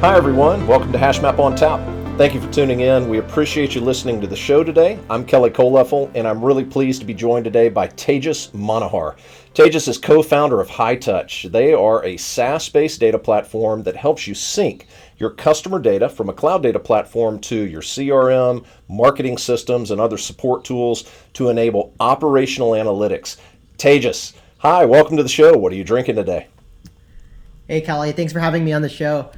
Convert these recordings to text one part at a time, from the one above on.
Hi, everyone. Welcome to HashMap on Tap. Thank you for tuning in. We appreciate you listening to the show today. I'm Kelly Kohlleffel, and I'm really pleased to be joined today by Tejas Manohar. Tejas is co founder of Hightouch. They are a SaaS based data platform that helps you sync your customer data from a cloud data platform to your CRM, marketing systems, and other support tools to enable operational analytics. Tejas, hi, welcome to the show. What are you drinking today? Hey, Kelly, thanks for having me on the show.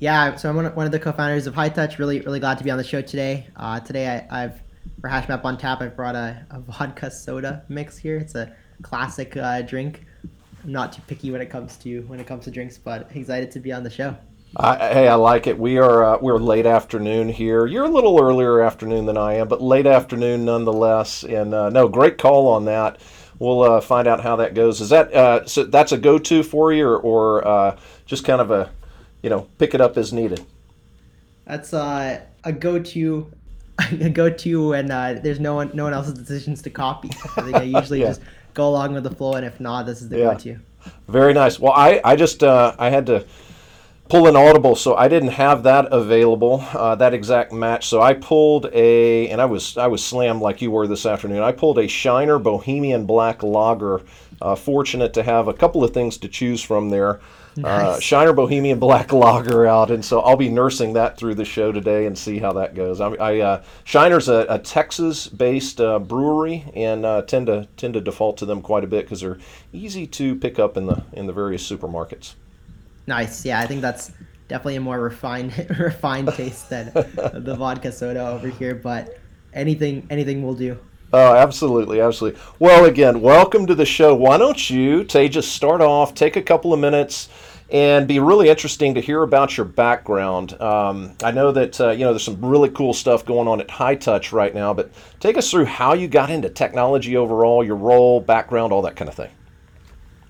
Yeah, so I'm one of, the co-founders of Hightouch. Really, really glad to be on the show today. Uh, today, I, have for HashMap on Tap, I've brought a, a vodka soda mix here. It's a classic uh, drink. I'm not too picky when it comes to when it comes to drinks, but excited to be on the show. I, hey, I like it. We are uh, we're late afternoon here. You're a little earlier afternoon than I am, but late afternoon nonetheless. And uh, no, great call on that. We'll uh, find out how that goes. Is that uh, so? That's a go-to for you, or, or uh, just kind of a you know, pick it up as needed. That's uh, a go-to, a go-to when uh, there's no one, no one else's decisions to copy. I think I usually yeah. just go along with the flow, and if not, this is the yeah. go-to. Very nice. Well, I, I just uh, I had to pull an audible, so I didn't have that available, uh, that exact match. So I pulled a, and I was I was slammed like you were this afternoon. I pulled a Shiner Bohemian Black Lager. Uh, fortunate to have a couple of things to choose from there. Uh, nice. Uh, Shiner Bohemian Black Lager out, and so I'll be nursing that through the show today and see how that goes. I, I uh, Shiner's a, a Texas-based uh, brewery, and uh, tend to tend to default to them quite a bit because they're easy to pick up in the in the various supermarkets. Nice, yeah, I think that's definitely a more refined refined taste than the vodka soda over here, but anything anything will do. Oh, absolutely, absolutely. Well, again, welcome to the show. Why don't you, Tay, just start off, take a couple of minutes, and be really interesting to hear about your background. Um, I know that uh, you know there's some really cool stuff going on at Hightouch right now, but take us through how you got into technology overall, your role, background, all that kind of thing.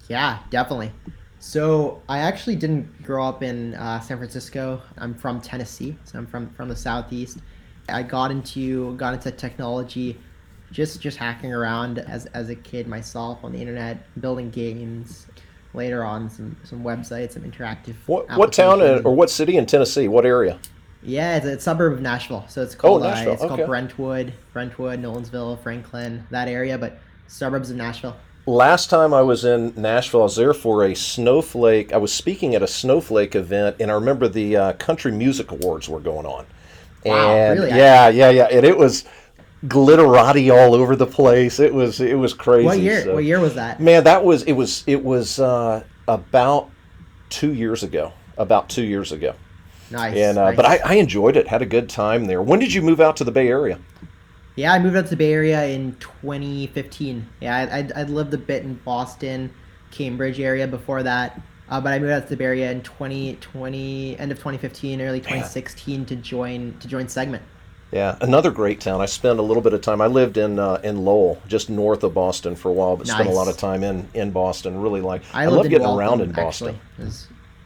Yeah, definitely. So I actually didn't grow up in uh, San Francisco. I'm from Tennessee, so I'm from from the southeast. I got into got into technology just just hacking around as as a kid myself on the internet, building games. Later on, some some websites, some interactive. What what town or what city in Tennessee? What area? Yeah, it's a suburb of Nashville. So it's oh, called oh, Uh, it's okay. called Brentwood, Brentwood, Nolensville, Franklin, that area, but suburbs of Nashville. Last time I was in Nashville, I was there for a Snowflake. I was speaking at a Snowflake event, and I remember the uh, Country Music Awards were going on. Wow, and really? yeah, yeah, yeah, and it was glitterati all over the place. It was it was crazy. What year? So, what year was that? Man, that was it was it was uh, about two years ago. About two years ago. Nice. And uh, nice. but I, I enjoyed it. Had a good time there. When did you move out to the Bay Area? Yeah, I moved out to the Bay Area in 2015. Yeah, I, I'd, I'd lived a bit in Boston, Cambridge area before that. Uh, but I moved out to the Bay Area in 2020, end of 2015, early 2016 Man. to join to join Segment. Yeah, another great town. I spent a little bit of time. I lived in uh, in Lowell, just north of Boston, for a while, but nice. spent a lot of time in in Boston. Really like. I, I love getting Waltham, around in Boston.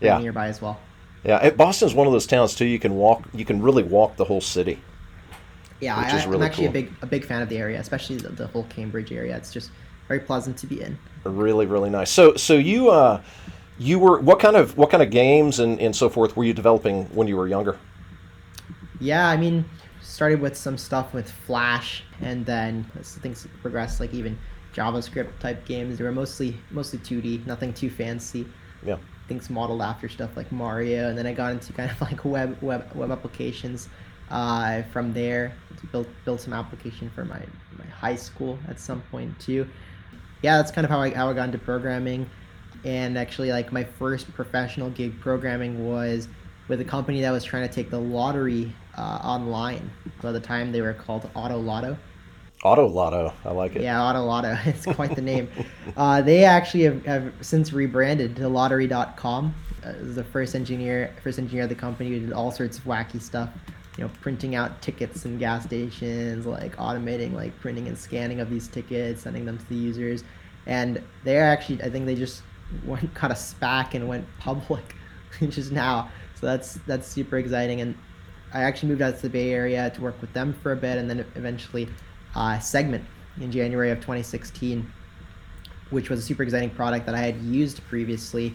Yeah, nearby as well. Yeah, Boston's one of those towns too. You can walk. You can really walk the whole city. Yeah, I, am really actually cool. a big a big fan of the area, especially the, the, whole Cambridge area. It's just very pleasant to be in. Really, really nice. So, so you uh, you were what kind of what kind of games and, and so forth were you developing when you were younger? Yeah, I mean, started with some stuff with Flash, and then as things progressed, like even JavaScript type games. They were mostly mostly 2D, nothing too fancy. Yeah. Things modeled after stuff like Mario, and then I got into kind of like web web web applications. Uh, from there, built built some application for my my high school at some point too. Yeah, that's kind of how I how I got into programming, and actually like my first professional gig programming was with a company that was trying to take the lottery uh, online. By the time they were called AutoLotto. Auto Lotto, I like it. Yeah, AutoLotto. It's quite the name. uh, they actually have, have, since rebranded to Lottery.com. Uh, the first engineer, first engineer of the company who did all sorts of wacky stuff. You know, printing out tickets in gas stations, like automating like printing and scanning of these tickets, sending them to the users. And they're actually, I think they just went got a SPAC and went public, just now. So that's that's super exciting. And I actually moved out to the Bay Area to work with them for a bit, and then eventually uh, Segment in January of 2016, which was a super exciting product that I had used previously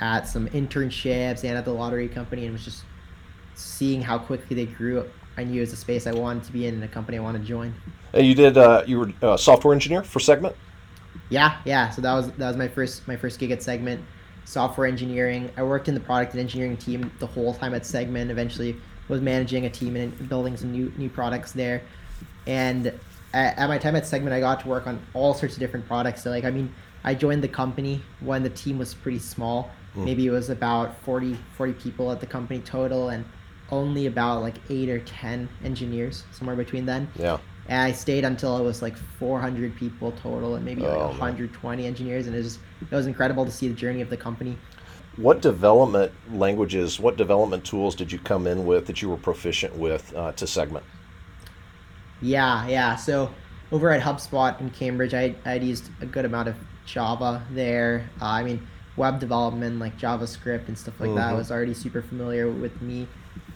at some internships and at the lottery company, and was just seeing how quickly they grew, I knew it was a space I wanted to be in and a company I wanted to join. And you did. Uh, you were a software engineer for Segment. Yeah, yeah. So that was that was my first my first gig at Segment, software engineering. I worked in the product and engineering team the whole time at Segment. Eventually, was managing a team and building some new new products there. And at, at my time at Segment, I got to work on all sorts of different products. So like, I mean, I joined the company when the team was pretty small. Mm. Maybe it was about 40, 40 people at the company total, and only about like eight or ten engineers, somewhere between then. Yeah. And I stayed until it was like 400 people total, and maybe like 120 man. engineers, and it was it was incredible to see the journey of the company. What development languages, what development tools did you come in with that you were proficient with uh, to segment? Yeah, yeah. So over at HubSpot in Cambridge, I I'd used a good amount of Java there. Uh, I mean, web development like JavaScript and stuff like mm-hmm. that was already super familiar with me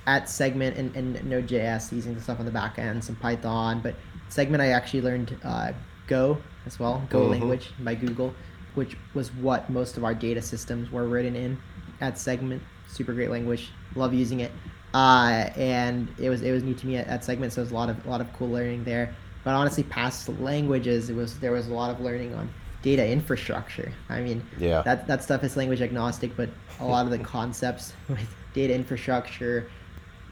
at Segment and, and Node.js using the stuff on the back end, some Python. But Segment, I actually learned uh, Go as well, Go mm-hmm. language by Google, which was what most of our data systems were written in at Segment. Super great language, love using it. Uh, and it was it was new to me at, at Segment, so it was a lot of a lot of cool learning there. But honestly, past languages, it was there was a lot of learning on data infrastructure. I mean, yeah, that that stuff is language agnostic, but a lot of the concepts with data infrastructure,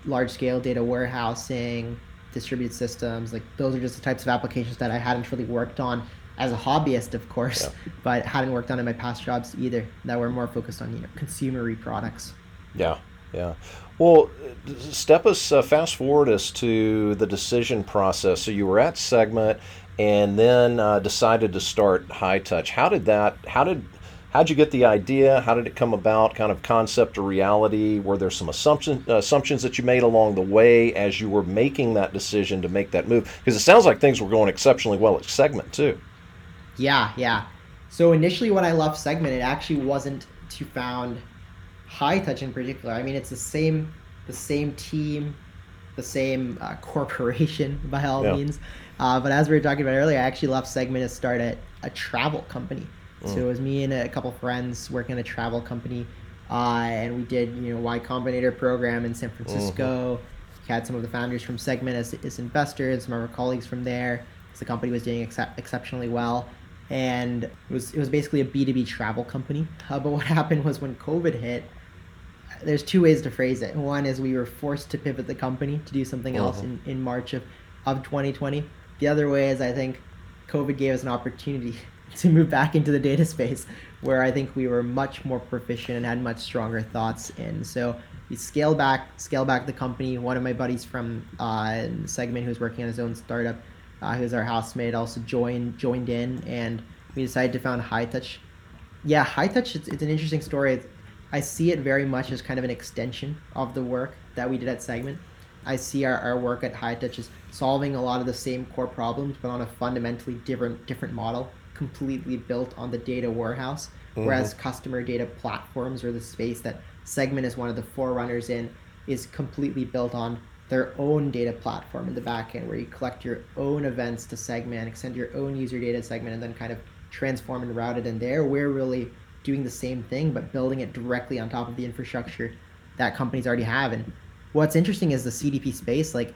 large scale data warehousing, distributed systems, like those are just the types of applications that I hadn't really worked on as a hobbyist, of course, yeah. but hadn't worked on in my past jobs either. That were more focused on you know consumery products. Yeah, yeah. Well, step us uh, fast forward us to the decision process. So you were at Segment, and then uh, decided to start Hightouch. How did that? How did how'd you get the idea? How did it come about? Kind of concept or reality? Were there some assumption, assumptions that you made along the way as you were making that decision to make that move? Because it sounds like things were going exceptionally well at Segment too. Yeah, yeah. So initially, when I left Segment, it actually wasn't to found Hightouch in particular. I mean, it's the same, the same team, the same uh, corporation by all yeah. means. Uh, but as we were talking about earlier, I actually left Segment to start a, a travel company. So it was me and a couple friends working at a travel company, uh, and we did you know Y Combinator program in San Francisco. Mm-hmm. Had some of the founders from Segment as, as investors, some of our colleagues from there. So the company was doing ex- exceptionally well, and it was it was basically a B two B travel company. Uh, but what happened was when COVID hit, there's two ways to phrase it. One is we were forced to pivot the company to do something else mm-hmm. in, in March of, of 2020. The other way is I think COVID gave us an opportunity to move back into the data space where I think we were much more proficient and had much stronger thoughts in. So we scaled back, scale back the company. One of my buddies from uh, Segment who's working on his own startup, uh, who's our housemate, also joined joined in, and we decided to found Hightouch. Yeah, Hightouch. It's, it's an interesting story. I see it very much as kind of an extension of the work that we did at Segment. I see our, our work at Hightouch as solving a lot of the same core problems, but on a fundamentally different different model completely built on the data warehouse, mm-hmm. whereas customer data platforms or the space that Segment is one of the forerunners in is completely built on their own data platform in the backend where you collect your own events to Segment, extend your own user data Segment, and then kind of transform and route it in there. We're really doing the same thing, but building it directly on top of the infrastructure that companies already have. And what's interesting is the CDP space. Like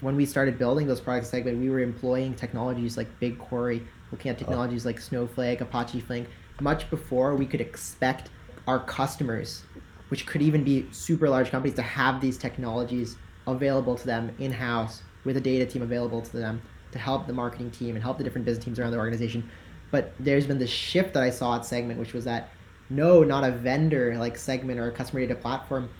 when we started building those products Segment, we were employing technologies like BigQuery looking at uh-huh. technologies like Snowflake, Apache Flink, much before we could expect our customers, which could even be super large companies, to have these technologies available to them in house with a data team available to them to help the marketing team and help the different business teams around the organization. But there's been this shift that I saw at Segment, which was that no, not a vendor like Segment or a customer data platform.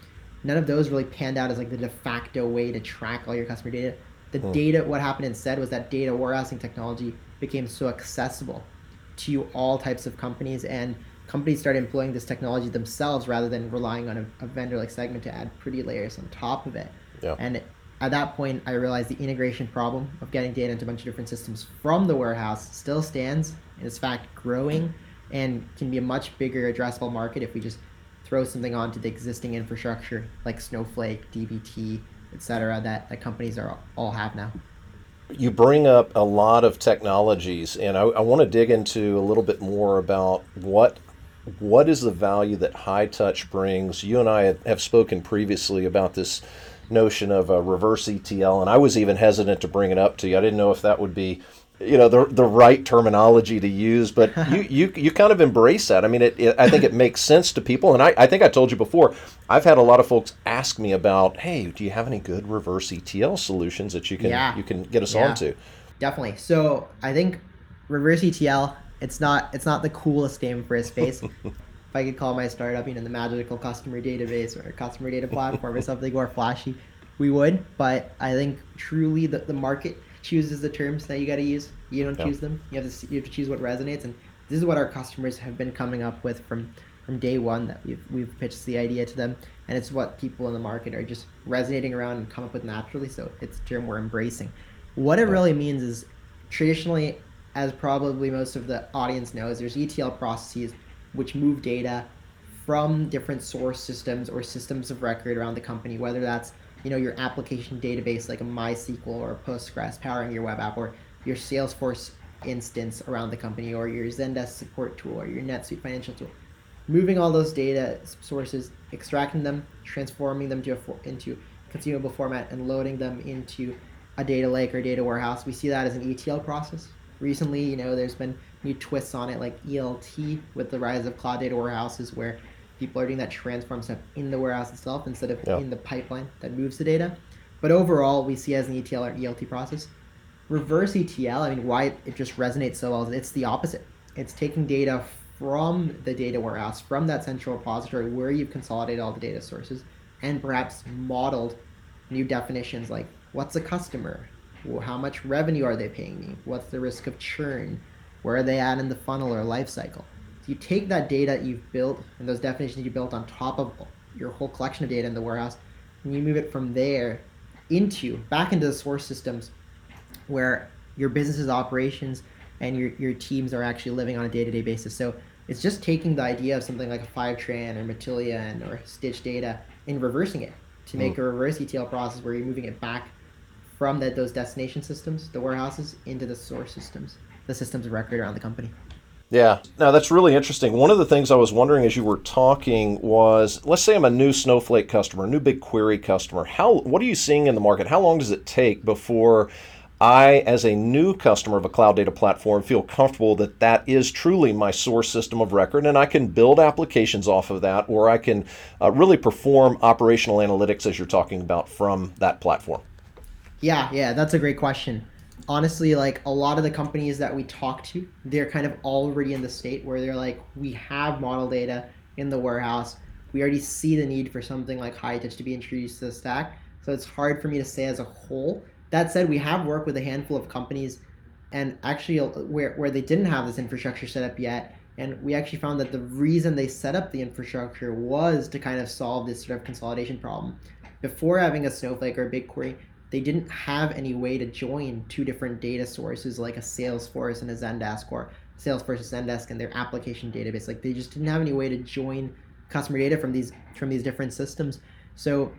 None of those really panned out as like the de facto way to track all your customer data. The hmm. data, what happened instead was that data warehousing technology became so accessible to all types of companies and companies started employing this technology themselves rather than relying on a, a vendor like segment to add pretty layers on top of it yeah. and at that point i realized the integration problem of getting data into a bunch of different systems from the warehouse still stands and is fact growing and can be a much bigger addressable market if we just throw something onto the existing infrastructure like snowflake dbt etc that, that companies are all have now you bring up a lot of technologies, and I, I want to dig into a little bit more about what what is the value that Hightouch brings. You and I have spoken previously about this notion of a reverse ETL, and I was even hesitant to bring it up to you. I didn't know if that would be you know the the right terminology to use but you you you kind of embrace that. I mean it, it, i think it makes sense to people and I, I think i told you before i've had a lot of folks ask me about hey do you have any good reverse etl solutions that you can yeah. you can get us yeah, onto? Definitely. So i think reverse etl it's not it's not the coolest name for a space i could call my startup you know the magical customer database or customer data platform or something more flashy we would but i think truly the, the market chooses the terms that you got to use. You don't choose them. You have to you have to choose what resonates, and this is what our customers have been coming up with from from day one that we've we've pitched the idea to them, and it's what people in the market are just resonating around and come up with naturally. So it's a term we're embracing. What it really means is traditionally, as probably most of the audience knows, there's ETL processes which move data from different source systems or systems of record around the company, whether that's you know your application database like a MySQL or Postgres powering your web app, or your Salesforce instance around the company, or your Zendesk support tool, or your NetSuite financial tool. Moving all those data sources, extracting them, transforming them to a, into consumable format, and loading them into a data lake or data warehouse. We see that as an ETL process. Recently, you know, there's been new twists on it, like ELT with the rise of cloud data warehouses, where people are doing that transform step in the warehouse itself instead of yeah. in the pipeline that moves the data. But overall, we see as an ETL or ELT process. Reverse ETL, I mean, why it just resonates so well is it's the opposite. It's taking data from the data warehouse, from that central repository where you've consolidated all the data sources, and perhaps modeled new definitions like what's a customer? How much revenue are they paying me? What's the risk of churn? Where are they at in the funnel or life cycle? you take that data you've built and those definitions you built on top of your whole collection of data in the warehouse, and you move it from there into back into the source systems where your business's operations and your, your teams are actually living on a day-to-day basis. So it's just taking the idea of something like a Fivetran or Matillion or Stitch data and reversing it to make mm. a reverse ETL process where you're moving it back from the, those destination systems, the warehouses, into the source systems, the systems of record around the company. Yeah, now that's really interesting. One of the things I was wondering as you were talking was, let's say I'm a new Snowflake customer, new BigQuery customer. How what are you seeing in the market? How long does it take before I, as a new customer of a cloud data platform, feel comfortable that that is truly my source system of record, and I can build applications off of that, or I can uh, really perform operational analytics as you're talking about from that platform? Yeah, yeah, that's a great question honestly like a lot of the companies that we talk to they're kind of already in the state where they're like we have model data in the warehouse. We already see the need for something like Hightouch to be introduced to the stack. So it's hard for me to say as a whole. That said we have worked with a handful of companies and actually uh, where, where they didn't have this infrastructure set up yet. And we actually found that the reason they set up the infrastructure was to kind of solve this sort of consolidation problem. Before having a snowflake or a bigquery they didn't have any way to join two different data sources like a Salesforce and a Zendesk or Salesforce and Zendesk and their application database. Like they just didn't have any way to join customer data from these from these different systems. So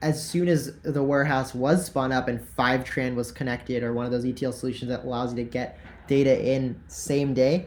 as soon as the warehouse was spun up and Fivetran was connected or one of those ETL solutions that allows you to get data in same day,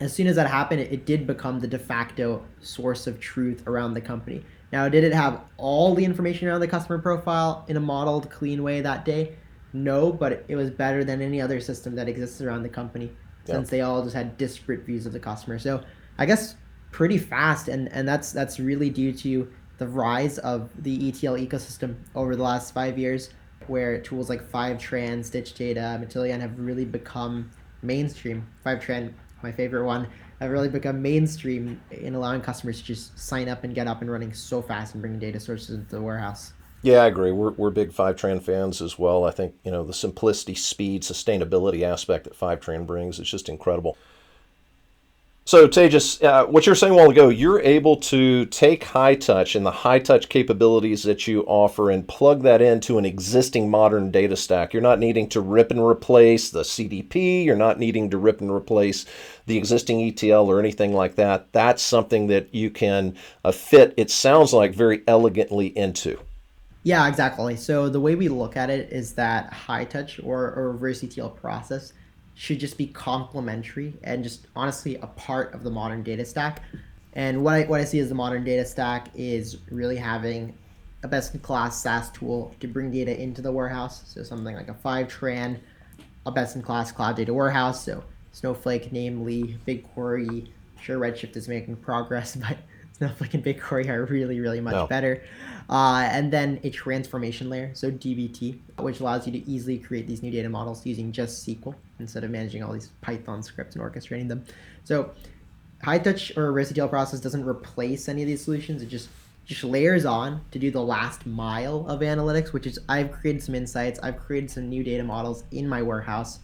as soon as that happened, it, it did become the de facto source of truth around the company. Now, did it have all the information around the customer profile in a modeled, clean way that day? No, but it was better than any other system that exists around the company yep. since they all just had disparate views of the customer. So I guess pretty fast, and, and that's that's really due to the rise of the ETL ecosystem over the last five years, where tools like Fivetran, Stitch Data, Matillion have really become mainstream. Fivetran, my favorite one, have really become mainstream in allowing customers to just sign up and get up and running so fast and bringing data sources into the warehouse. Yeah, I agree. We're, we're big Fivetran fans as well. I think, you know, the simplicity, speed, sustainability aspect that Fivetran brings is just incredible. So, Tejas, uh, what you were saying a while ago, you're able to take Hightouch and the Hightouch capabilities that you offer and plug that into an existing modern data stack. You're not needing to rip and replace the CDP. You're not needing to rip and replace the existing ETL or anything like that. That's something that you can uh, fit, it sounds like, very elegantly into. Yeah, exactly. So, the way we look at it is that Hightouch or, or reverse ETL process should just be complementary and just honestly a part of the modern data stack. And what I, what I see as the modern data stack is really having a best in class SaaS tool to bring data into the warehouse. So something like a Fivetran, a best in class cloud data warehouse. So Snowflake, namely BigQuery. Sure, Redshift is making progress, but Snowflake and BigQuery are really, really much no. better. Uh, and then a transformation layer, so DBT, which allows you to easily create these new data models using just SQL instead of managing all these Python scripts and orchestrating them. So Hightouch or RIS-ETL process doesn't replace any of these solutions. It just just layers on to do the last mile of analytics, which is I've created some insights, I've created some new data models in my warehouse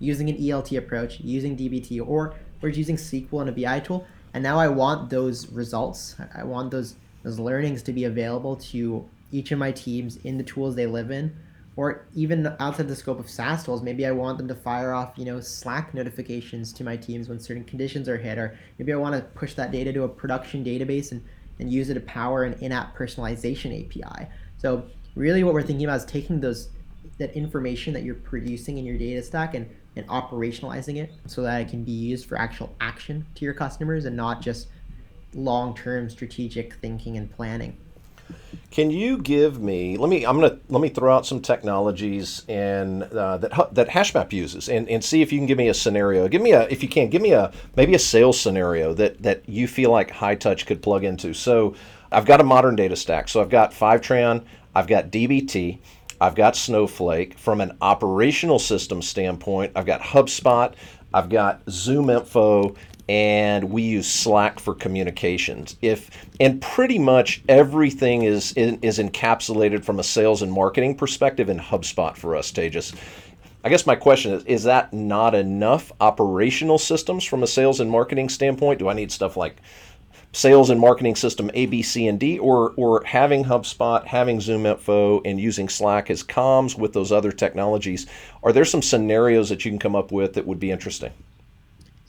using an ELT approach, using DBT, or we're using SQL and a BI tool. And now I want those results. I want those those learnings to be available to each of my teams in the tools they live in, or even outside the scope of SaaS tools. Maybe I want them to fire off, you know, Slack notifications to my teams when certain conditions are hit, or maybe I want to push that data to a production database and, and use it to power an in-app personalization API. So really what we're thinking about is taking those that information that you're producing in your data stack and, and operationalizing it so that it can be used for actual action to your customers and not just long-term strategic thinking and planning. Can you give me? Let me. I'm gonna let me throw out some technologies and uh, that that HashMap uses, and, and see if you can give me a scenario. Give me a, if you can, give me a maybe a sales scenario that that you feel like Hightouch could plug into. So, I've got a modern data stack. So I've got Fivetran, I've got DBT, I've got Snowflake. From an operational system standpoint, I've got HubSpot, I've got ZoomInfo, and we use Slack for communications. If and pretty much everything is is encapsulated from a sales and marketing perspective in HubSpot for us, Tejas. I guess my question is: Is that not enough operational systems from a sales and marketing standpoint? Do I need stuff like sales and marketing system A, B, C, and D, or or having HubSpot, having ZoomInfo, and using Slack as comms with those other technologies? Are there some scenarios that you can come up with that would be interesting?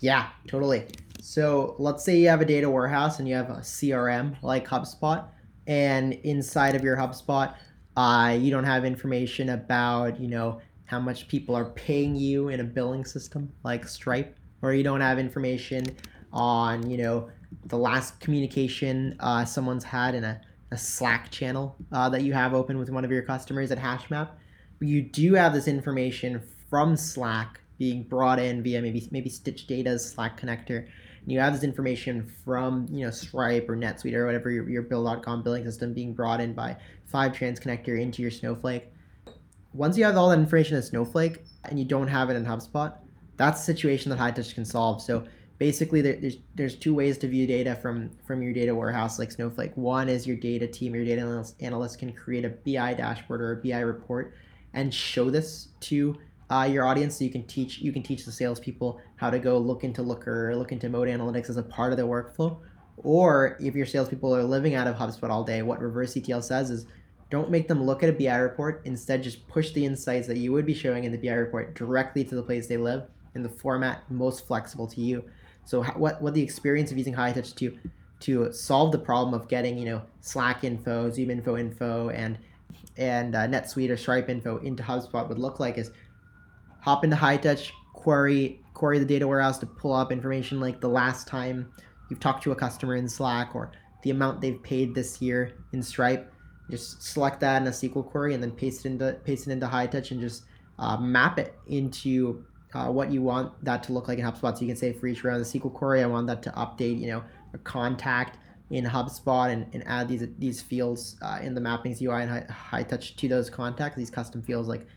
Yeah, totally. So let's say you have a data warehouse and you have a CRM like HubSpot, and inside of your HubSpot, uh, you don't have information about you know how much people are paying you in a billing system like Stripe, or you don't have information on you know the last communication uh, someone's had in a, a Slack channel uh, that you have open with one of your customers at HashMap. You do have this information from Slack being brought in via maybe maybe Stitch Data's Slack connector. And you have this information from you know Stripe or NetSuite or whatever your, your Bill.com billing system being brought in by Fivetran's connector into your Snowflake. Once you have all that information in Snowflake and you don't have it in HubSpot, that's a situation that High Hightouch can solve. So basically there's there's two ways to view data from from your data warehouse like Snowflake. One is your data team, your data analyst can create a BI dashboard or a BI report and show this to uh, your audience so you can teach you can teach the salespeople how to go look into Looker look into Mode Analytics as a part of their workflow. Or if your salespeople are living out of HubSpot all day, what Reverse ETL says is don't make them look at a BI report. Instead, just push the insights that you would be showing in the BI report directly to the place they live in the format most flexible to you. So what what the experience of using Hightouch to to solve the problem of getting you know Slack info, ZoomInfo info, and and uh, NetSuite or Stripe info into HubSpot would look like is hop into Hightouch, query query the data warehouse to pull up information like the last time you've talked to a customer in Slack or the amount they've paid this year in Stripe. Just select that in a SQL query and then paste it into paste it into Hightouch and just uh, map it into uh, what you want that to look like in HubSpot. So you can say for each round of the SQL query, I want that to update, you know, a contact in HubSpot and, and add these these fields uh, in the mappings UI and Hightouch to those contacts, these custom fields like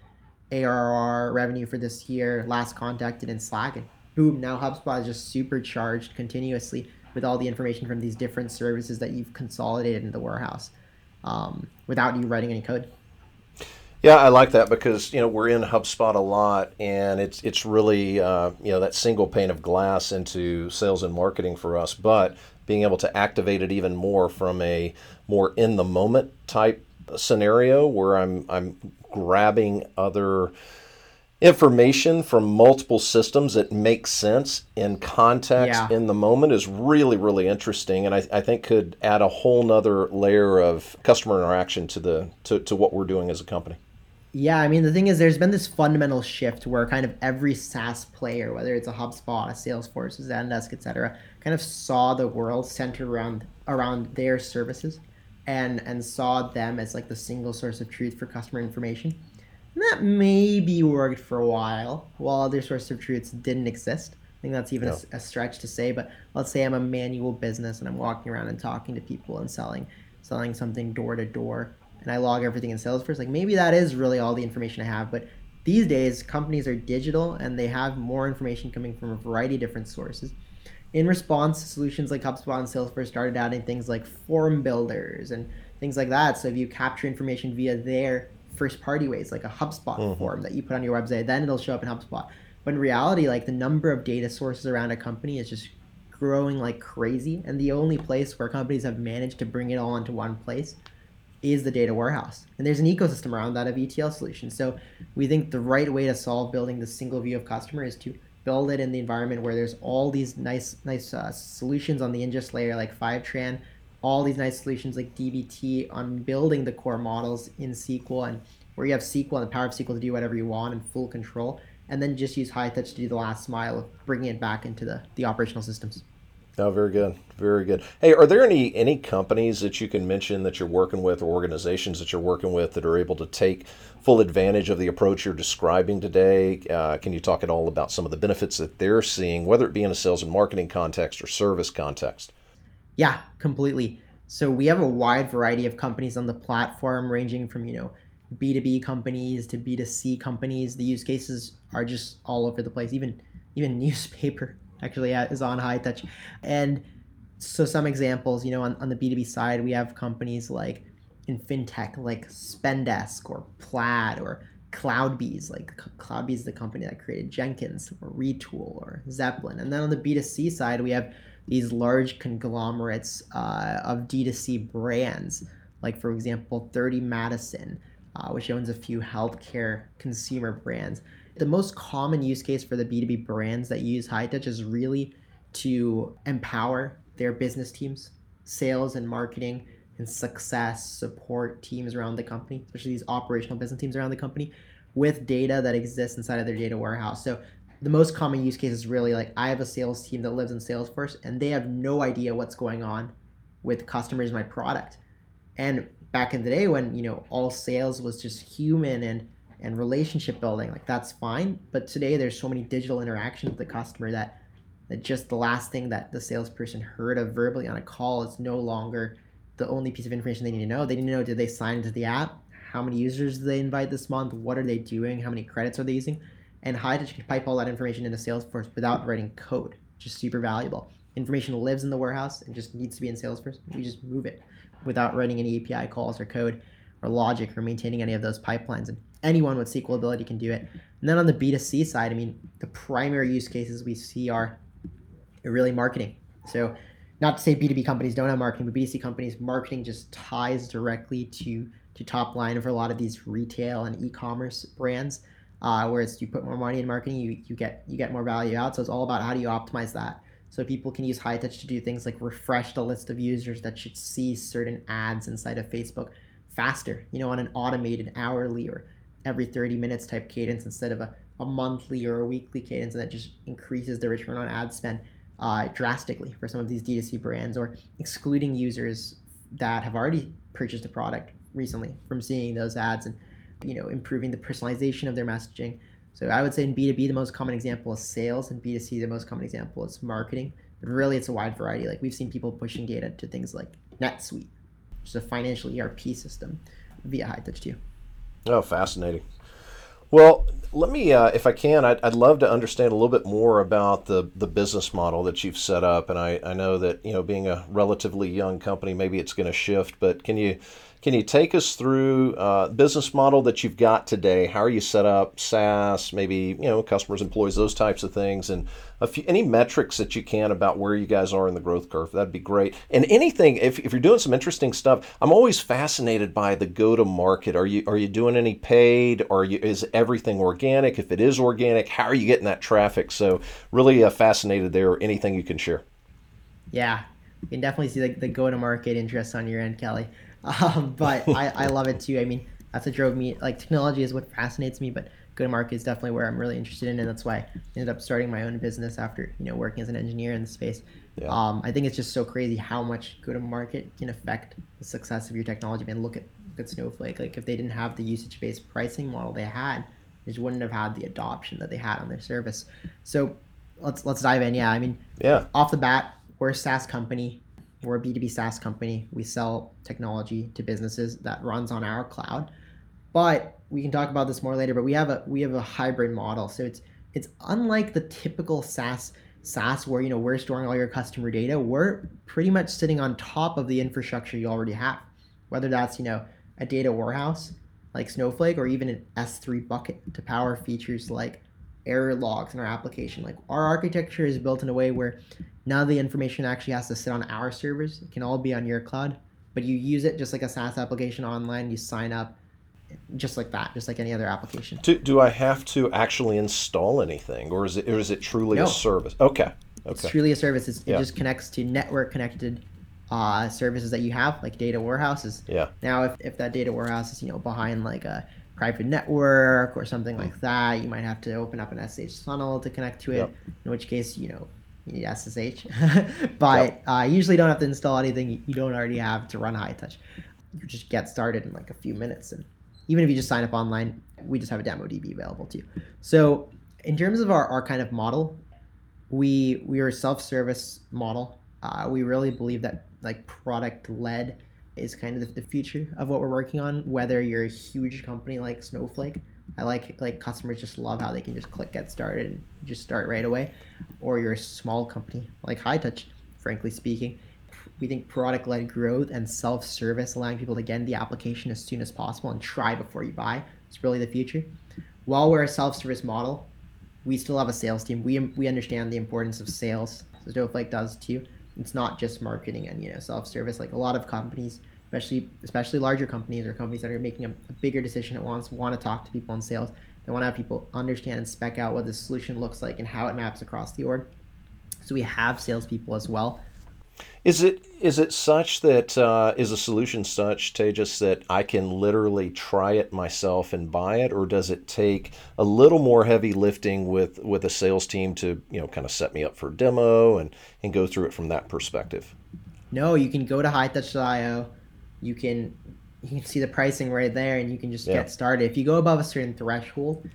ARR revenue for this year, last contacted in Slack, and boom, now HubSpot is just supercharged continuously with all the information from these different services that you've consolidated in the warehouse um, without you writing any code. Yeah, I like that because you know we're in HubSpot a lot, and it's it's really uh, you know that single pane of glass into sales and marketing for us. But being able to activate it even more from a more in the moment type scenario where I'm I'm grabbing other information from multiple systems that makes sense in context yeah. in the moment is really really interesting and I, I think could add a whole nother layer of customer interaction to the to, to what we're doing as a company yeah i mean the thing is there's been this fundamental shift where kind of every saas player whether it's a hubspot a salesforce a zendesk etc kind of saw the world centered around around their services and and saw them as like the single source of truth for customer information. And that maybe worked for a while while other sources of truths didn't exist. I think that's even a, a, stretch to say, but let's say I'm a manual business and I'm walking around and talking to people and selling selling something door to door and I log everything in Salesforce. Like maybe that is really all the information I have, but these days companies are digital and they have more information coming from a variety of different sources. In response, solutions like HubSpot and Salesforce started adding things like form builders and things like that. So if you capture information via their first party ways, like a HubSpot mm-hmm. form that you put on your website, then it'll show up in HubSpot. But in reality, like the number of data sources around a company is just growing like crazy. And the only place where companies have managed to bring it all into one place is the data warehouse. And there's an ecosystem around that of ETL solutions. So we think the right way to solve building the single view of customer is to build it in the environment where there's all these nice nice uh, solutions on the ingest layer like Fivetran, all these nice solutions like DBT on building the core models in SQL and where you have SQL and the power of SQL to do whatever you want and full control, and then just use Hightouch to do the last mile of bringing it back into the, the operational systems. Oh, very good, very good. Hey, are there any any companies that you can mention that you're working with, or organizations that you're working with that are able to take full advantage of the approach you're describing today? Uh, can you talk at all about some of the benefits that they're seeing, whether it be in a sales and marketing context or service context? Yeah, completely. So we have a wide variety of companies on the platform, ranging from you know B2B companies to B2C companies. The use cases are just all over the place. Even even newspaper actually is on Hightouch And so some examples, you know, on, on the B2B side, we have companies like in fintech like Spendesk or Plaid or CloudBees, like CloudBees is the company that created Jenkins or Retool or Zeppelin. And then on the B2C side, we have these large conglomerates uh, of D2C brands, like for example, 30 Madison, uh, which owns a few healthcare consumer brands the most common use case for the B2B brands that use Hightouch is really to empower their business teams, sales and marketing and success support teams around the company, especially these operational business teams around the company, with data that exists inside of their data warehouse. So the most common use case is really like I have a sales team that lives in Salesforce and they have no idea what's going on with customers my product. And back in the day when, you know, all sales was just human and and relationship building like that's fine. But today there's so many digital interactions with the customer that that just the last thing that the salesperson heard of verbally on a call is no longer the only piece of information they need to know. They need to know did they sign into the app? How many users do they invite this month? What are they doing? How many credits are they using? And Hightouch can pipe all that information into salesforce without writing code? Just super valuable. Information lives in the warehouse and just needs to be in salesforce. We just move it without writing any api calls or code or logic or maintaining any of those pipelines. And anyone with SQL ability can do it. And then on the B2C side, I mean, the primary use cases we see are really marketing. So, not to say B2B companies don't have marketing, but B2C companies, marketing just ties directly to to top line for a lot of these retail and e-commerce brands. Uh, where it's you put more money in marketing, you, you get you get more value out. So it's all about how do you optimize that. So people can use Hightouch to do things like refresh the list of users that should see certain ads inside of Facebook faster, you know, on an automated hourly or every 30 minutes type cadence instead of a, a monthly or a weekly cadence, and that just increases the return on ad spend uh, drastically for some of these D2C brands, or excluding users that have already purchased a product recently from seeing those ads and you know improving the personalization of their messaging. So I would say in B2B the most common example is sales and B2C the most common example is marketing. But really it's a wide variety. Like we've seen people pushing data to things like NetSuite, which is a financial ERP system via Hightouch too. Oh, fascinating. Well, let me, uh, if I can, I'd, I'd love to understand a little bit more about the, the business model that you've set up. And I, I know that, you know, being a relatively young company, maybe it's going to shift, but can you can you take us through uh, business model that you've got today? How are you set up? SaaS, maybe you know customers, employees, those types of things, and few, any metrics that you can about where you guys are in the growth curve. That'd be great. And anything, if, if you're doing some interesting stuff, I'm always fascinated by the go to market. Are you are you doing any paid? Or you, is everything organic? If it is organic, how are you getting that traffic? So really uh, fascinated there. Anything you can share? Yeah, you can definitely see the, the go to market interest on your end, Kelly. Um, but I, I love it too. I mean, that's what drove me. Like technology is what fascinates me, but go to market is definitely where I'm really interested in, and that's why I ended up starting my own business after you know working as an engineer in the space. Yeah. Um, I think it's just so crazy how much go to market can affect the success of your technology. Man, look at look at Snowflake. Like if they didn't have the usage based pricing model they had, they just wouldn't have had the adoption that they had on their service. So let's let's dive in. Yeah, I mean, Yeah. off the bat, we're a SaaS company. We're a B2B SaaS company. We sell technology to businesses that runs on our cloud. But we can talk about this more later, but we have a we have a hybrid model. So it's it's unlike the typical SaaS SaaS where you know we're storing all your customer data. We're pretty much sitting on top of the infrastructure you already have. Whether that's, you know, a data warehouse like Snowflake or even an S3 bucket to power features like error logs in our application. Like our architecture is built in a way where none of the information actually has to sit on our servers. It can all be on your cloud, but you use it just like a SaaS application online. You sign up just like that, just like any other application. Do, do I have to actually install anything, or is it or is it truly No. a service? Okay. It's truly a service. It's, Yeah. It just connects to network connected uh, services that you have, like data warehouses. Yeah. Now, if, if that data warehouse is you know behind like a private network or something like that, you might have to open up an SSH tunnel to connect to it. Yep. In which case, you know, you need SSH. but uh, you usually don't have to install anything you- don't already have to run Hightouch. You just get started in like a few minutes, and even if you just sign up online, we just have a demo DB available to you. So, in terms of our, our kind of model, we we are a self-service model. Uh, we really believe that like product led is kind of the, the future of what we're working on. Whether you're a huge company like Snowflake, I like like customers just love how they can just click get started and just start right away, or you're a small company like Hightouch. Frankly speaking, we think product led growth and self service, allowing people to get in the application as soon as possible and try before you buy, is really the future. While we're a self service model, we still have a sales team. We we understand the importance of sales. So Snowflake does too. It's not just marketing and you know self service. Like a lot of companies, especially especially larger companies or companies that are making a, a bigger decision at once, want to talk to people in sales. They want to have people understand and spec out what the solution looks like and how it maps across the org. So we have salespeople as well. Is it is it such that uh, is a solution such, Tejas, that I can literally try it myself and buy it, or does it take a little more heavy lifting with with a sales team to you know kind of set me up for a demo and and go through it from that perspective? No, you can go to hightouch.io. You can you can see the pricing right there, and you can just Yeah. get started. If you go above a certain threshold,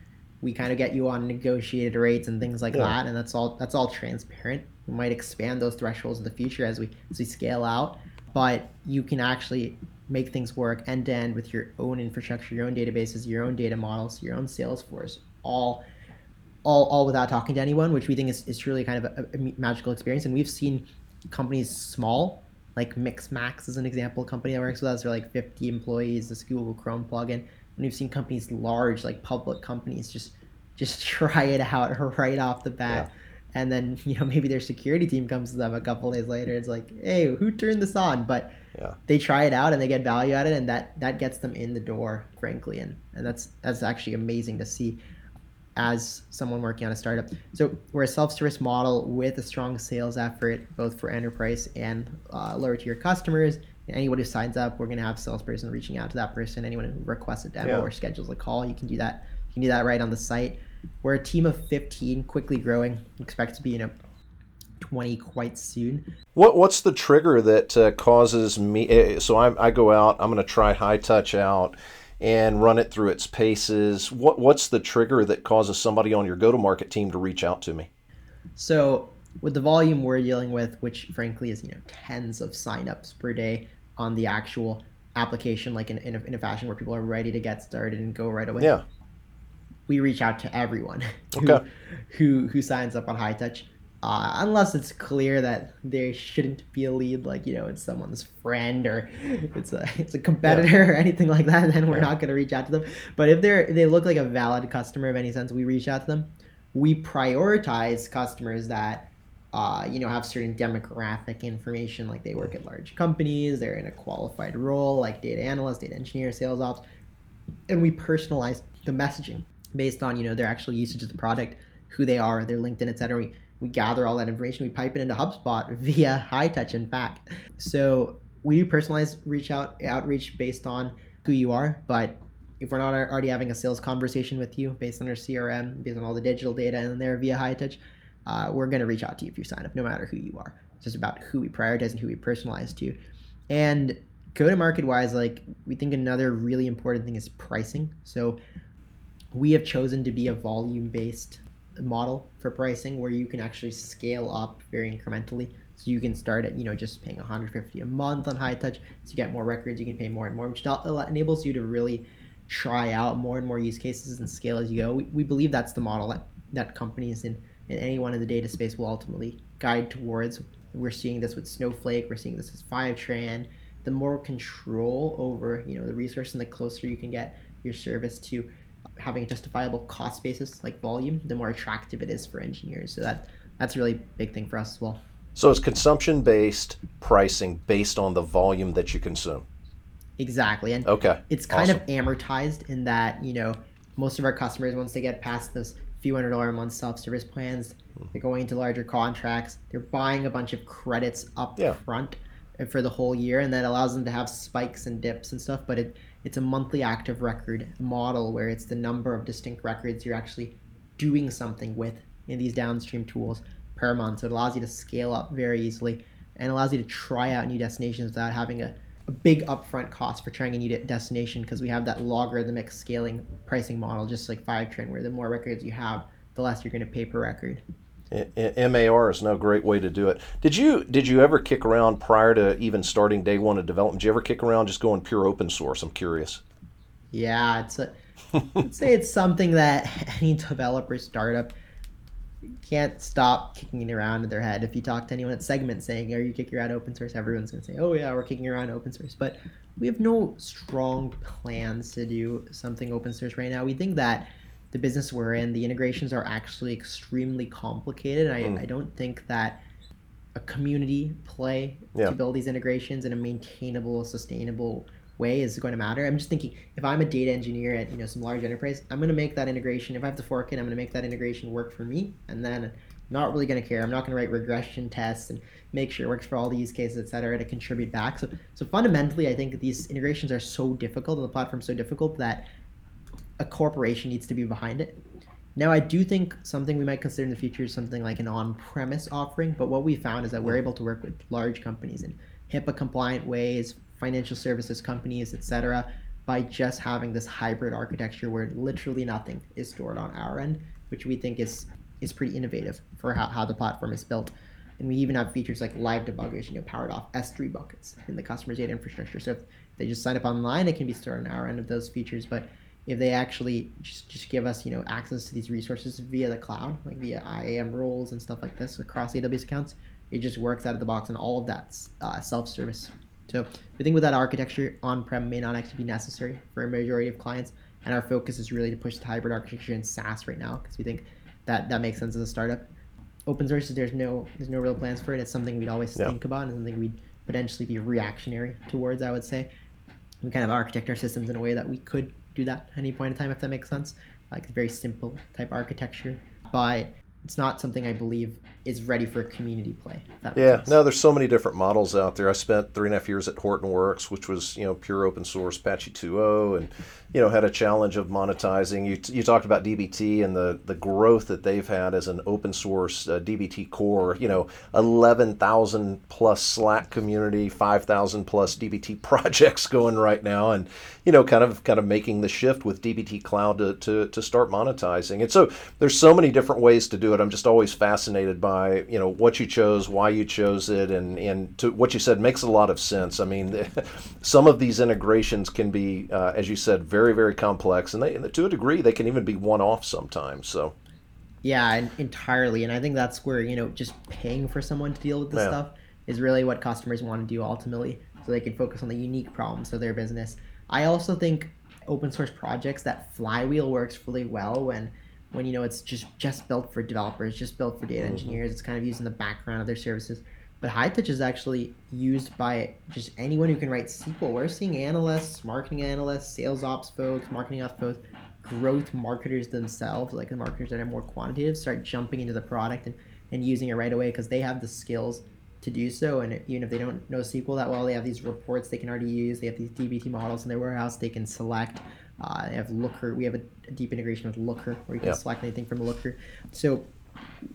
we kind of get you on negotiated rates and things like Yeah. that, and that's all that's all transparent. We might expand those thresholds in the future as we as we scale out, but you can actually make things work end to end with your own infrastructure, your own databases, your own data models, your own Salesforce, all all, all without talking to anyone, which we think is, is truly kind of a, a magical experience. And we've seen companies small, like Mixmax is an example, a company that works with us, they're like 50 employees, this Google Chrome plugin. And we've seen companies large, like public companies, just just try it out right off the bat. And then, you know, maybe their security team comes to them a couple days later. It's like, hey, who turned this on? But Yeah. they try it out and they get value out of it and that that gets them in the door, frankly. And and that's that's actually amazing to see as someone working on a startup. So we're a self-service model with a strong sales effort, both for enterprise and uh, lower tier customers. Anyone who signs up, we're going to have a salesperson reaching out to that person. Anyone who requests a demo Yeah. or schedules a call, you can do that. You can do that right on the site. We're a team of 15, quickly growing. Expect to be, you know, 20 quite soon. What what's the trigger that uh, causes me? eh, So I, I go out. I'm going to try Hightouch out and run it through its paces. What what's the trigger that causes somebody on your go to market team to reach out to me? So with the volume we're dealing with, which frankly is you know tens of signups per day on the actual application, like in, in, a, in a fashion where people are ready to get started and go right away. Yeah. We reach out to everyone who Okay. who, who signs up on Hightouch. Uh, unless it's clear that there shouldn't be a lead, like you know, it's someone's friend or it's a it's a competitor or anything like that, then we're Yeah. not going to reach out to them. But if they're if they look like a valid customer of any sense, we reach out to them. We prioritize customers that uh, you know have certain demographic information, like they work at large companies, they're in a qualified role, like data analyst, data engineer, sales ops, and we personalize the messaging based on you know their actual usage of the product, who they are, their LinkedIn, etc. We we gather all that information, we pipe it into HubSpot via Hightouch, in fact. So we do personalized reach out outreach based on who you are, but if we're not already having a sales conversation with you based on our CRM, based on all the digital data in there via Hightouch, uh, we're going to reach out to you if you sign up, no matter who you are. It's just about who we prioritize and who we personalize to. And go to market wise, like we think another really important thing is pricing. So we have chosen to be a volume based model for pricing where you can actually scale up very incrementally. So you can start at you know just paying 150 a month on Hightouch. So you get more records, you can pay more and more, which enables you to really try out more and more use cases and scale as you go. We, we believe that's the model that, that companies in, in anyone in the data space will ultimately guide towards. We're seeing this with Snowflake, we're seeing this with Fivetran. The more control over you know the resource and the closer you can get your service to having a justifiable cost basis like volume, the more attractive it is for engineers. So that that's a really big thing for us as well. So it's consumption based pricing based on the volume that you consume. Exactly. And okay. it's kind awesome. of amortized in that, you know, most of our customers once they get past those few hundred dollar a month self-service plans, mm-hmm. they're going into larger contracts, they're buying a bunch of credits up yeah. front for the whole year and that allows them to have spikes and dips and stuff, but it it's a monthly active record model where it's the number of distinct records you're actually doing something with in these downstream tools per month. So it allows you to scale up very easily and allows you to try out new destinations without having a, a big upfront cost for trying a new destination because we have that logarithmic scaling pricing model, just like Fivetran, where the more records you have, the less you're going to pay per record. MAR is no great way to do it. Did you did you ever kick around prior to even starting day one of development? Did you ever kick around just going pure open source? I'm curious. Yeah, it's a, I'd say it's something that any developer startup can't stop kicking it around in their head. If you talk to anyone at Segment saying, "Are you kicking around open source?" Everyone's gonna say, "Oh yeah, we're kicking around open source." But we have no strong plans to do something open source right now. We think that the business we're in, the integrations are actually extremely complicated. I, mm. I don't think that a community play yeah. to build these integrations in a maintainable, sustainable way is going to matter. I'm just thinking if I'm a data engineer at you know some large enterprise, I'm going to make that integration. If I have to fork it, I'm going to make that integration work for me, and then I'm not really going to care. I'm not going to write regression tests and make sure it works for all the use cases, et cetera, to contribute back. So, so fundamentally, I think these integrations are so difficult and the platform's so difficult that a corporation needs to be behind it. Now, I do think something we might consider in the future is something like an on-premise offering. But what we found is that we're mm. able to work with large companies in HIPAA-compliant ways, financial services companies, etc., by just having this hybrid architecture where literally nothing is stored on our end, which we think is is pretty innovative for how, how the platform is built. And we even have features like live debuggers, you know, powered off S3 buckets in the customer's data infrastructure. So if they just sign up online, it can be stored on our end of those features. But if they actually just, just give us you know access to these resources via the cloud like via iam roles and stuff like this across aws accounts it just works out of the box and all of that's uh, self-service so we think with that architecture on-prem may not actually be necessary for a majority of clients and our focus is really to push the hybrid architecture in saas right now because we think that that makes sense as a startup open source there's no there's no real plans for it it's something we'd always yeah. think about and something we'd potentially be reactionary towards i would say we kind of architect our systems in a way that we could do that at any point in time, if that makes sense. Like very simple type architecture, but it's not something I believe is ready for community play. yeah, sense. no, there's so many different models out there. I spent three and a half years at Hortonworks, which was you know pure open source Apache 2.0, and you know had a challenge of monetizing. You, you talked about DBT and the the growth that they've had as an open source uh, DBT core. You know, 11,000 plus Slack community, 5,000 plus DBT projects going right now, and you know kind of kind of making the shift with DBT Cloud to to, to start monetizing. And so there's so many different ways to do it. I'm just always fascinated by by you know what you chose, why you chose it, and and to what you said makes a lot of sense. I mean, some of these integrations can be, uh, as you said, very very complex, and they to a degree they can even be one off sometimes. So. Yeah, entirely, and I think that's where you know just paying for someone to deal with this yeah. stuff is really what customers want to do ultimately, so they can focus on the unique problems of their business. I also think open source projects that flywheel works really well when when you know it's just just built for developers, just built for data mm-hmm. engineers. It's kind of used in the background of their services. But Hightouch is actually used by just anyone who can write SQL. We're seeing analysts, marketing analysts, sales ops folks, marketing ops folks, growth marketers themselves, like the marketers that are more quantitative, start jumping into the product and, and using it right away because they have the skills to do so. And even if they don't know SQL that well, they have these reports they can already use. They have these DBT models in their warehouse they can select. Uh, they have Looker. We have a, a, deep integration with Looker where you can yeah. select anything from Looker. So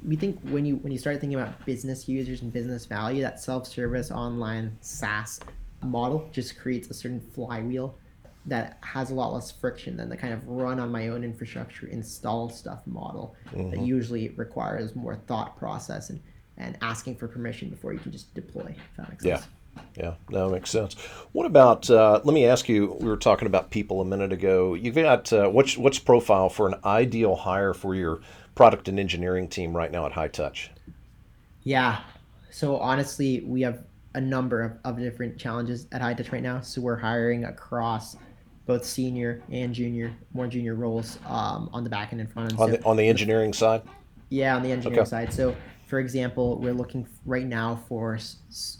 we think when you when you start thinking about business users and business value, that self-service online SaaS model just creates a certain flywheel that has a lot less friction than the kind of run on my own infrastructure install stuff model mm-hmm. that usually requires more thought process and, and asking for permission before you can just deploy if that makes sense yeah, that makes sense. What about? Uh, let me ask you. We were talking about people a minute ago. You've got uh, what's what's profile for an ideal hire for your product and engineering team right now at Hightouch? Yeah. So honestly, we have a number of, of different challenges at Hightouch right now. So we're hiring across both senior and junior, more junior roles um, on the back end and front end. On the, on the engineering side? Yeah, on the engineering okay. side. So, for example, we're looking right now for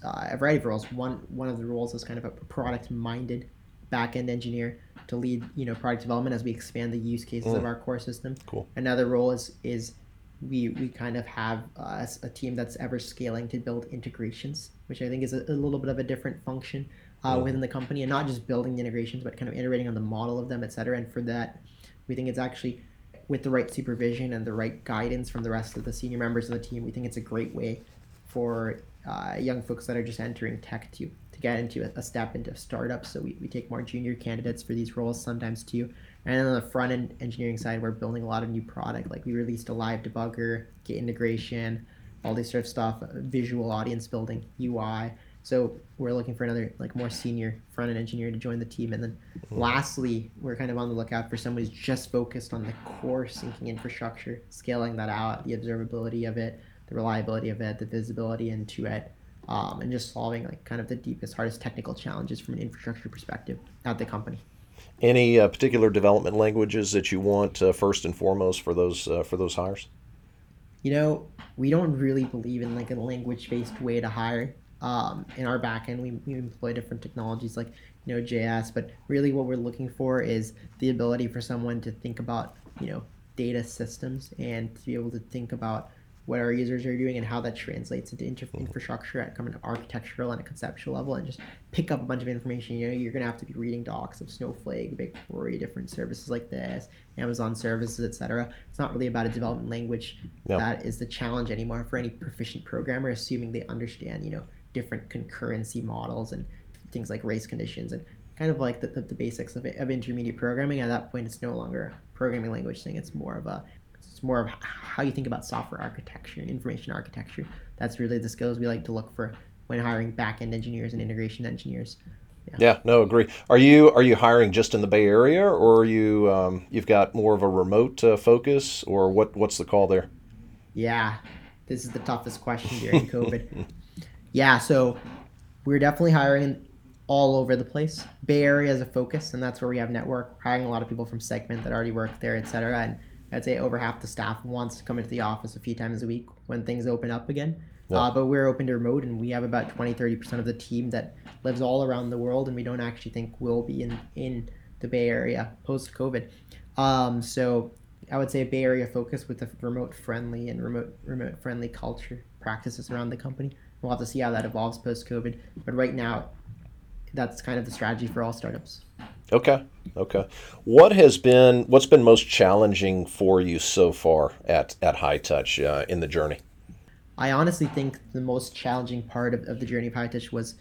uh, a variety of roles. One one of the roles is kind of a product-minded back-end engineer to lead, you know, product development as we expand the use cases mm. of our core system. Cool. Another role is is we we kind of have uh, a team that's ever scaling to build integrations, which I think is a, a little bit of a different function uh, within the company and not just building the integrations but kind of iterating on the model of them et cetera and for that we think it's actually with the right supervision and the right guidance from the rest of the senior members of the team we think it's a great way for uh, young folks that are just entering tech to to get into a, a step into startups. So we, we take more junior candidates for these roles sometimes too. And on the front end engineering side we're building a lot of new product. Like we released a live debugger git integration all this sort of stuff visual audience building ui so we're looking for another like more senior front end engineer to join the team. And then mm-hmm. lastly, we're kind of on the lookout for somebody who's just focused on the core syncing infrastructure, scaling that out, the observability of it, the reliability of it, the visibility into it, um, and just solving like kind of the deepest, hardest technical challenges from an infrastructure perspective at the company. Any uh, particular development languages that you want uh, first and foremost for those uh, for those hires? You know, we don't really believe in like a language based way to hire um, in our backend, we, we employ different technologies like you know JS, but really what we're looking for is the ability for someone to think about you know data systems and to be able to think about what our users are doing and how that translates into inter- mm-hmm. infrastructure at kind of an architectural and a conceptual level and just pick up a bunch of information. You know, you're gonna have to be reading docs of Snowflake, BigQuery, different services like this, Amazon services, etc. It's not really about a development language that is the challenge anymore for any proficient programmer, assuming they understand, you know, different concurrency models and things like race conditions and kind of like the, the, the basics of, it, of intermediate programming. At that point, it's no longer a programming language thing. It's more of a it's more of how you think about software architecture and information architecture. That's really the skills we like to look for when hiring back-end engineers and integration engineers. Yeah. yeah. no, agree. Are you are you hiring just in the Bay Area, or are you um, you've got more of a remote uh, focus, or what? What's the call there? Yeah, this is the toughest question during COVID yeah, so we're definitely hiring all over the place. Bay Area is a focus, and that's where we have network. We're hiring a lot of people from Segment that already work there, et cetera. And I'd say over half the staff wants to come into the office a few times a week when things open up again. Yeah. Uh, but we're open to remote, and we have about 20, 30% of the team that lives all around the world, and we don't actually think will be in, in the Bay Area post COVID. Um, so I would say a Bay Area focus with a remote friendly and remote remote friendly culture practices around the company. We'll have to see how that evolves post COVID. But right now, that's kind of the strategy for all startups. Okay. Okay. What has been what's been most challenging for you so far at at Hightouch uh, in the journey? I honestly think the most challenging part of, of the journey of Hightouch was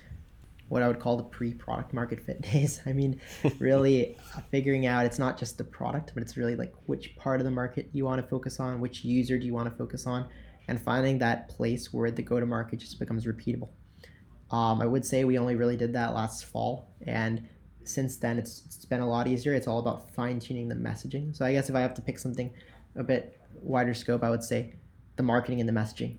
what I would call the pre-product market fit days. I mean, really figuring out it's not just the product, but it's really like which part of the market you want to focus on, which user do you want to focus on, and finding that place where the go to market just becomes repeatable. Um, I would say we only really did that last fall, and since then it's, it's been a lot easier. It's all about fine tuning the messaging. So I guess if I have to pick something a bit wider scope, I would say the marketing and the messaging.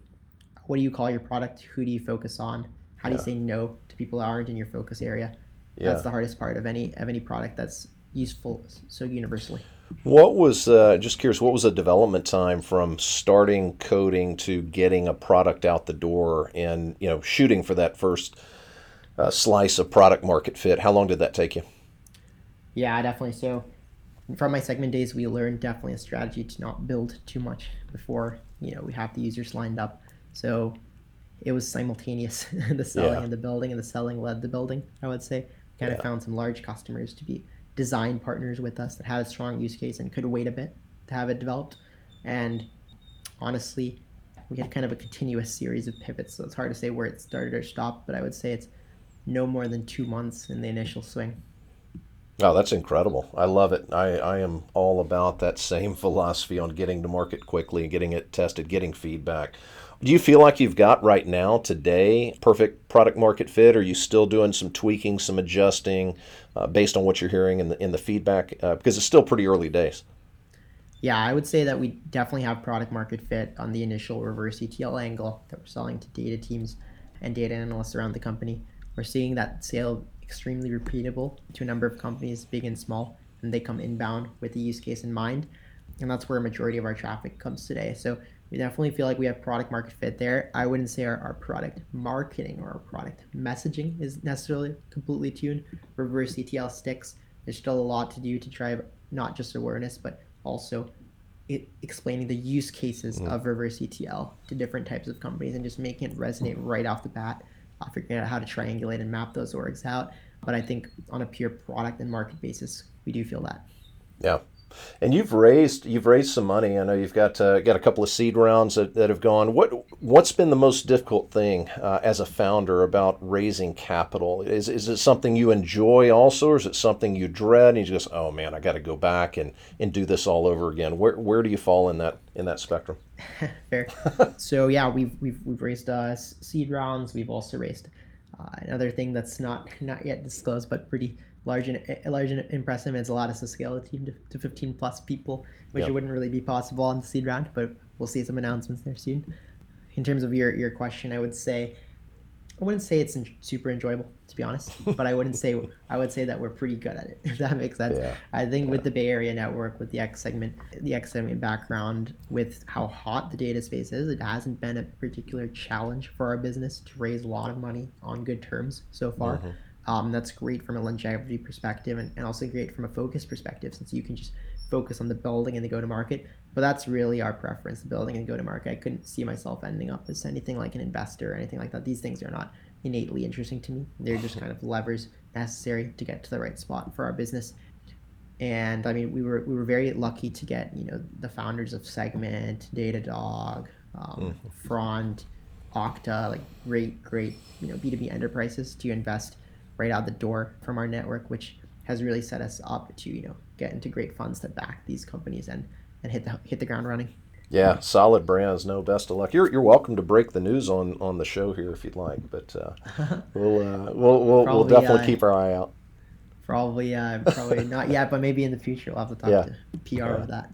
What do you call your product? Who do you focus on? How do you say no to people that aren't in your focus area? Yeah. That's the hardest part of any of any product that's useful so universally. What was uh, just curious? What was the development time from starting coding to getting a product out the door and you know shooting for that first uh, slice of product market fit? How long did that take you? Yeah, definitely. So from my segment days, we learned definitely a strategy to not build too much before you know we have the users lined up. So it was simultaneous the selling yeah. and the building, and the selling led the building. I would say kind of found some large customers to be design partners with us that had a strong use case and could wait a bit to have it developed. And honestly, we had kind of a continuous series of pivots, so it's hard to say where it started or stopped. But I would say it's no more than two months in the initial swing. Oh, that's incredible. I love it. I, I am all about that same philosophy on getting to market quickly, getting it tested, getting feedback. Do you feel like you've got right now, today, perfect product market fit? Or are you still doing some tweaking, some adjusting uh, based on what you're hearing in the, in the feedback? Uh, because it's still pretty early days. Yeah, I would say that we definitely have product market fit on the initial reverse ETL angle that we're selling to data teams and data analysts around the company. We're seeing that sale extremely repeatable to a number of companies, big and small, and they come inbound with the use case in mind. And that's where a majority of our traffic comes today. So we definitely feel like we have product market fit there. I wouldn't say our, our product marketing or our product messaging is necessarily completely tuned. Reverse ETL sticks. There's still a lot to do to drive not just awareness, but also it, explaining the use cases mm. of reverse ETL to different types of companies and just making it resonate right off the bat uh, figuring out how to triangulate and map those orgs out. But I think on a pure product and market basis, we do feel that. Yeah. And you've raised you've raised some money. I know you've got uh, got a couple of seed rounds that, that have gone. What what's been the most difficult thing uh, as a founder about raising capital? Is is it something you enjoy also, or is it something you dread? And you just oh man, I got to go back and, and do this all over again. Where where do you fall in that in that spectrum? Fair. so yeah, we've we've we've raised uh, seed rounds. We've also raised uh, another thing that's not not yet disclosed, but pretty large and large and impressive. It's allowed us to scale the team to, to 15 plus people, which yep. wouldn't really be possible on the seed round, but we'll see some announcements there soon. In terms of your, your question, I would say I wouldn't say it's super enjoyable to be honest, but I wouldn't say I would say that we're pretty good at it. If that makes sense. Yeah. I think yeah. with the Bay Area network, with the X segment, the X segment background, with how hot the data space is, it hasn't been a particular challenge for our business to raise a lot of money on good terms so far. Mm-hmm. Um, that's great from a longevity perspective and, and also great from a focus perspective since you can just focus on the building and the go to market. But that's really our preference, the building and go to market. I couldn't see myself ending up as anything like an investor or anything like that. These things are not innately interesting to me. They're just kind of levers necessary to get to the right spot for our business. And I mean, we were we were very lucky to get you know the founders of Segment, Datadog, um, mm. Front, Okta, like great great you know B two B enterprises to invest right out the door from our network, which has really set us up to you know get into great funds to back these companies and and hit the hit the ground running. Yeah, solid brands. No, best of luck. You're, you're welcome to break the news on, on the show here if you'd like, but uh, we'll, uh, we'll we'll probably, we'll definitely uh, keep our eye out. Probably uh, probably not yet, but maybe in the future we'll have to talk yeah. to PR yeah. that.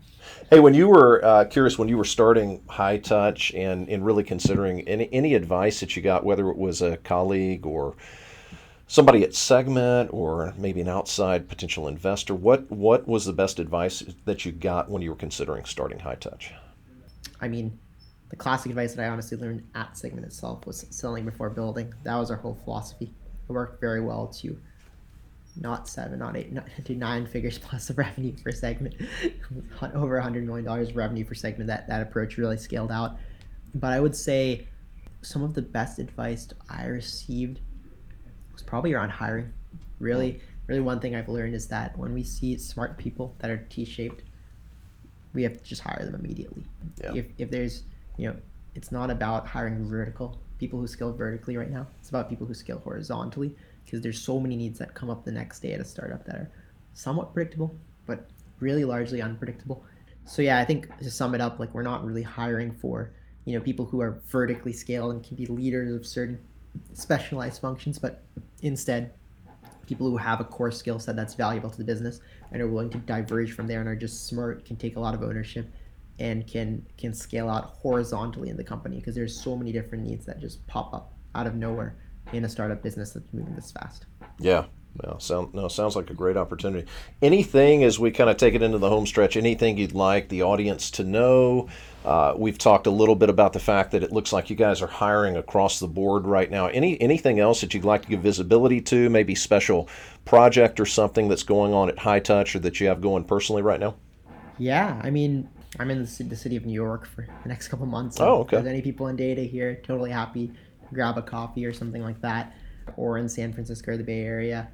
Hey, when you were uh, curious, when you were starting Hightouch and, and really considering any any advice that you got, whether it was a colleague or somebody at Segment or maybe an outside potential investor, what what was the best advice that you got when you were considering starting Hightouch? I mean, the classic advice that I honestly learned at Segment itself was selling before building. That was our whole philosophy. It worked very well to not seven, not eight, not to nine figures plus of revenue for Segment, over a hundred million dollars revenue for Segment. That that approach really scaled out. But I would say some of the best advice I received probably around hiring. Really, really one thing I've learned is that when we see smart people that are T-shaped, we have to just hire them immediately. Yeah. If if there's you know, it's not about hiring vertical people who scale vertically right now. It's about people who scale horizontally because there's so many needs that come up the next day at a startup that are somewhat predictable, but really largely unpredictable. So yeah, I think to sum it up, like we're not really hiring for you know people who are vertically scaled and can be leaders of certain specialized functions, but instead people who have a core skill set that's valuable to the business and are willing to diverge from there and are just smart, can take a lot of ownership and can can scale out horizontally in the company because there's so many different needs that just pop up out of nowhere in a startup business that's moving this fast. Yeah, well, sound, no, sounds like a great opportunity. Anything as we kind of take it into the home stretch, anything you'd like the audience to know? Uh, we've talked a little bit about the fact that it looks like you guys are hiring across the board right now. Any anything else that you'd like to give visibility to? Maybe special project or something that's going on at Hightouch or that you have going personally right now? Yeah, I mean, I'm in the city, of New York for the next couple months. oh, okay. If there's any people in data here, totally happy. Grab a coffee or something like that, or in San Francisco or the Bay Area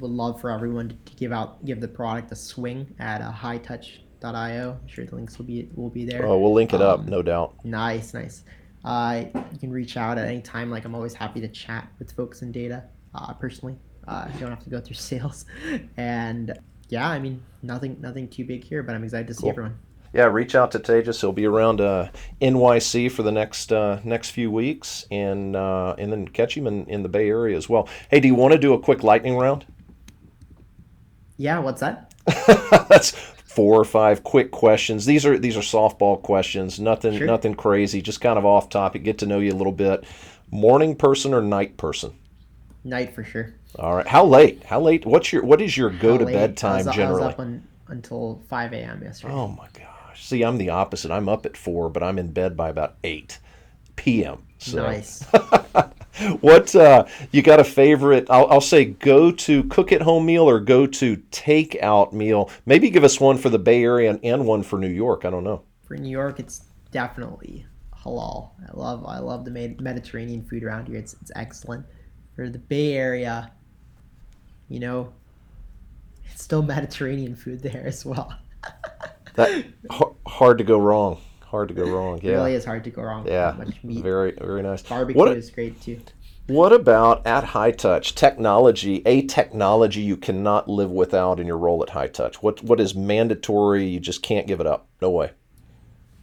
would love for everyone to, to give out give the product a swing at a Hightouch. I'm sure the links will be will be there. Oh, we'll link it up, Um, no doubt. Nice, nice. Uh, you can reach out at any time. Like I'm always happy to chat with folks in data. Uh, personally, uh, you don't have to go through sales. And yeah, I mean nothing, nothing too big here, but I'm excited to see Cool. everyone. Yeah, reach out to Tejas. He'll be around uh, NYC for the next uh, next few weeks, and uh, and then catch him in, in the Bay Area as well. Hey, do you want to do a quick lightning round? Yeah, what's that? That's four or five quick questions. These are these are softball questions. Nothing Sure. nothing crazy. Just kind of off topic. Get to know you a little bit. Morning person or night person? Night for sure. All right. How late? How late? What's your what is your go to bed time I was generally? up on, until 5 a.m. yesterday. Oh my gosh. See, I'm the opposite. I'm up at four, but I'm in bed by about eight p.m. So Nice. what uh, you got a favorite? I'll, I'll say go to cook at home meal or go to take out meal. Maybe give us one for the Bay Area and, and one for New York. I don't know. For New York, it's definitely halal. I love I love the Mediterranean food around here. It's it's excellent. For the Bay Area, you know, it's still Mediterranean food there as well. That hard to go wrong. Hard to go wrong. It Yeah. really is hard to go wrong. with Yeah. much meat. Very very nice. Barbecue What is great too. What about at Hightouch technology? A technology you cannot live without in your role at Hightouch. What what is mandatory? You just can't give it up. No way.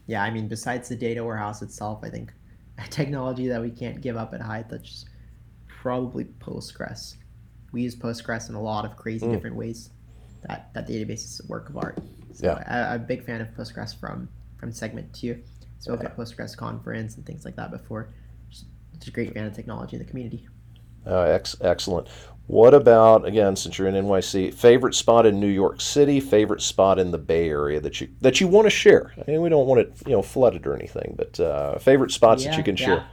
Yeah, I mean, besides the data warehouse itself, I think a technology that we can't give up at Hightouch is probably Postgres. We use Postgres in a lot of crazy Mm. different ways. That that database is a work of art. So Yeah. I, I'm a big fan of Postgres from from Segment too. Spoke at Postgres conference and things like that before. Just, just a great fan of technology in the community. Uh, ex- excellent. What about again, since you're in NYC, favorite spot in New York City, favorite spot in the Bay Area that you that you want to share? I mean, we don't want it, you know, flooded or anything, but uh, favorite spots that you can yeah. share.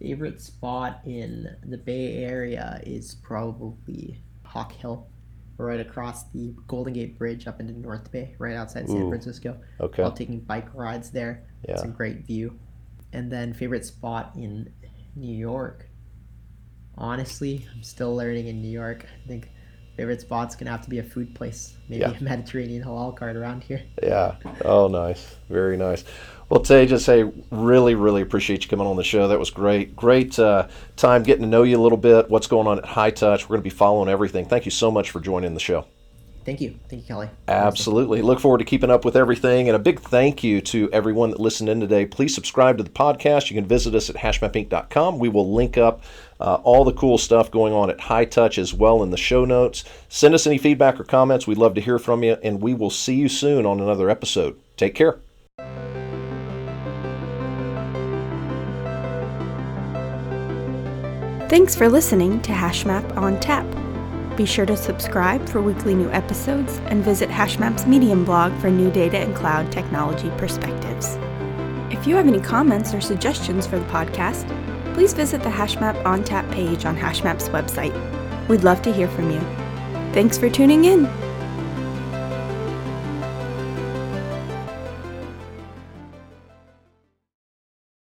Favorite spot in the Bay Area is probably Hawk Hill, right across the Golden Gate Bridge up into North Bay, right outside San Ooh, Francisco. Okay. While taking bike rides there, it's a great view. And then favorite spot in New York. Honestly, I'm still learning in New York. I think favorite spot's gonna have to be a food place, maybe Yeah. a Mediterranean halal cart around here. Yeah. Oh, nice. Very nice. Well, Tay, just hey, really, really appreciate you coming on the show. That was great. Great uh, time getting to know you a little bit. What's going on at Hightouch? We're going to be following everything. Thank you so much for joining the show. Thank you, thank you, Kelly. Absolutely. Look forward to keeping up with everything. And a big thank you to everyone that listened in today. Please subscribe to the podcast. You can visit us at hashmapinc.com. We will link up uh, all the cool stuff going on at Hightouch as well in the show notes. Send us any feedback or comments. We'd love to hear from you. And we will see you soon on another episode. Take care. Thanks for listening to HashMap on Tap. Be sure to subscribe for weekly new episodes and visit HashMap's Medium blog for new data and cloud technology perspectives. If you have any comments or suggestions for the podcast, please visit the HashMap on Tap page on HashMap's website. We'd love to hear from you. Thanks for tuning in.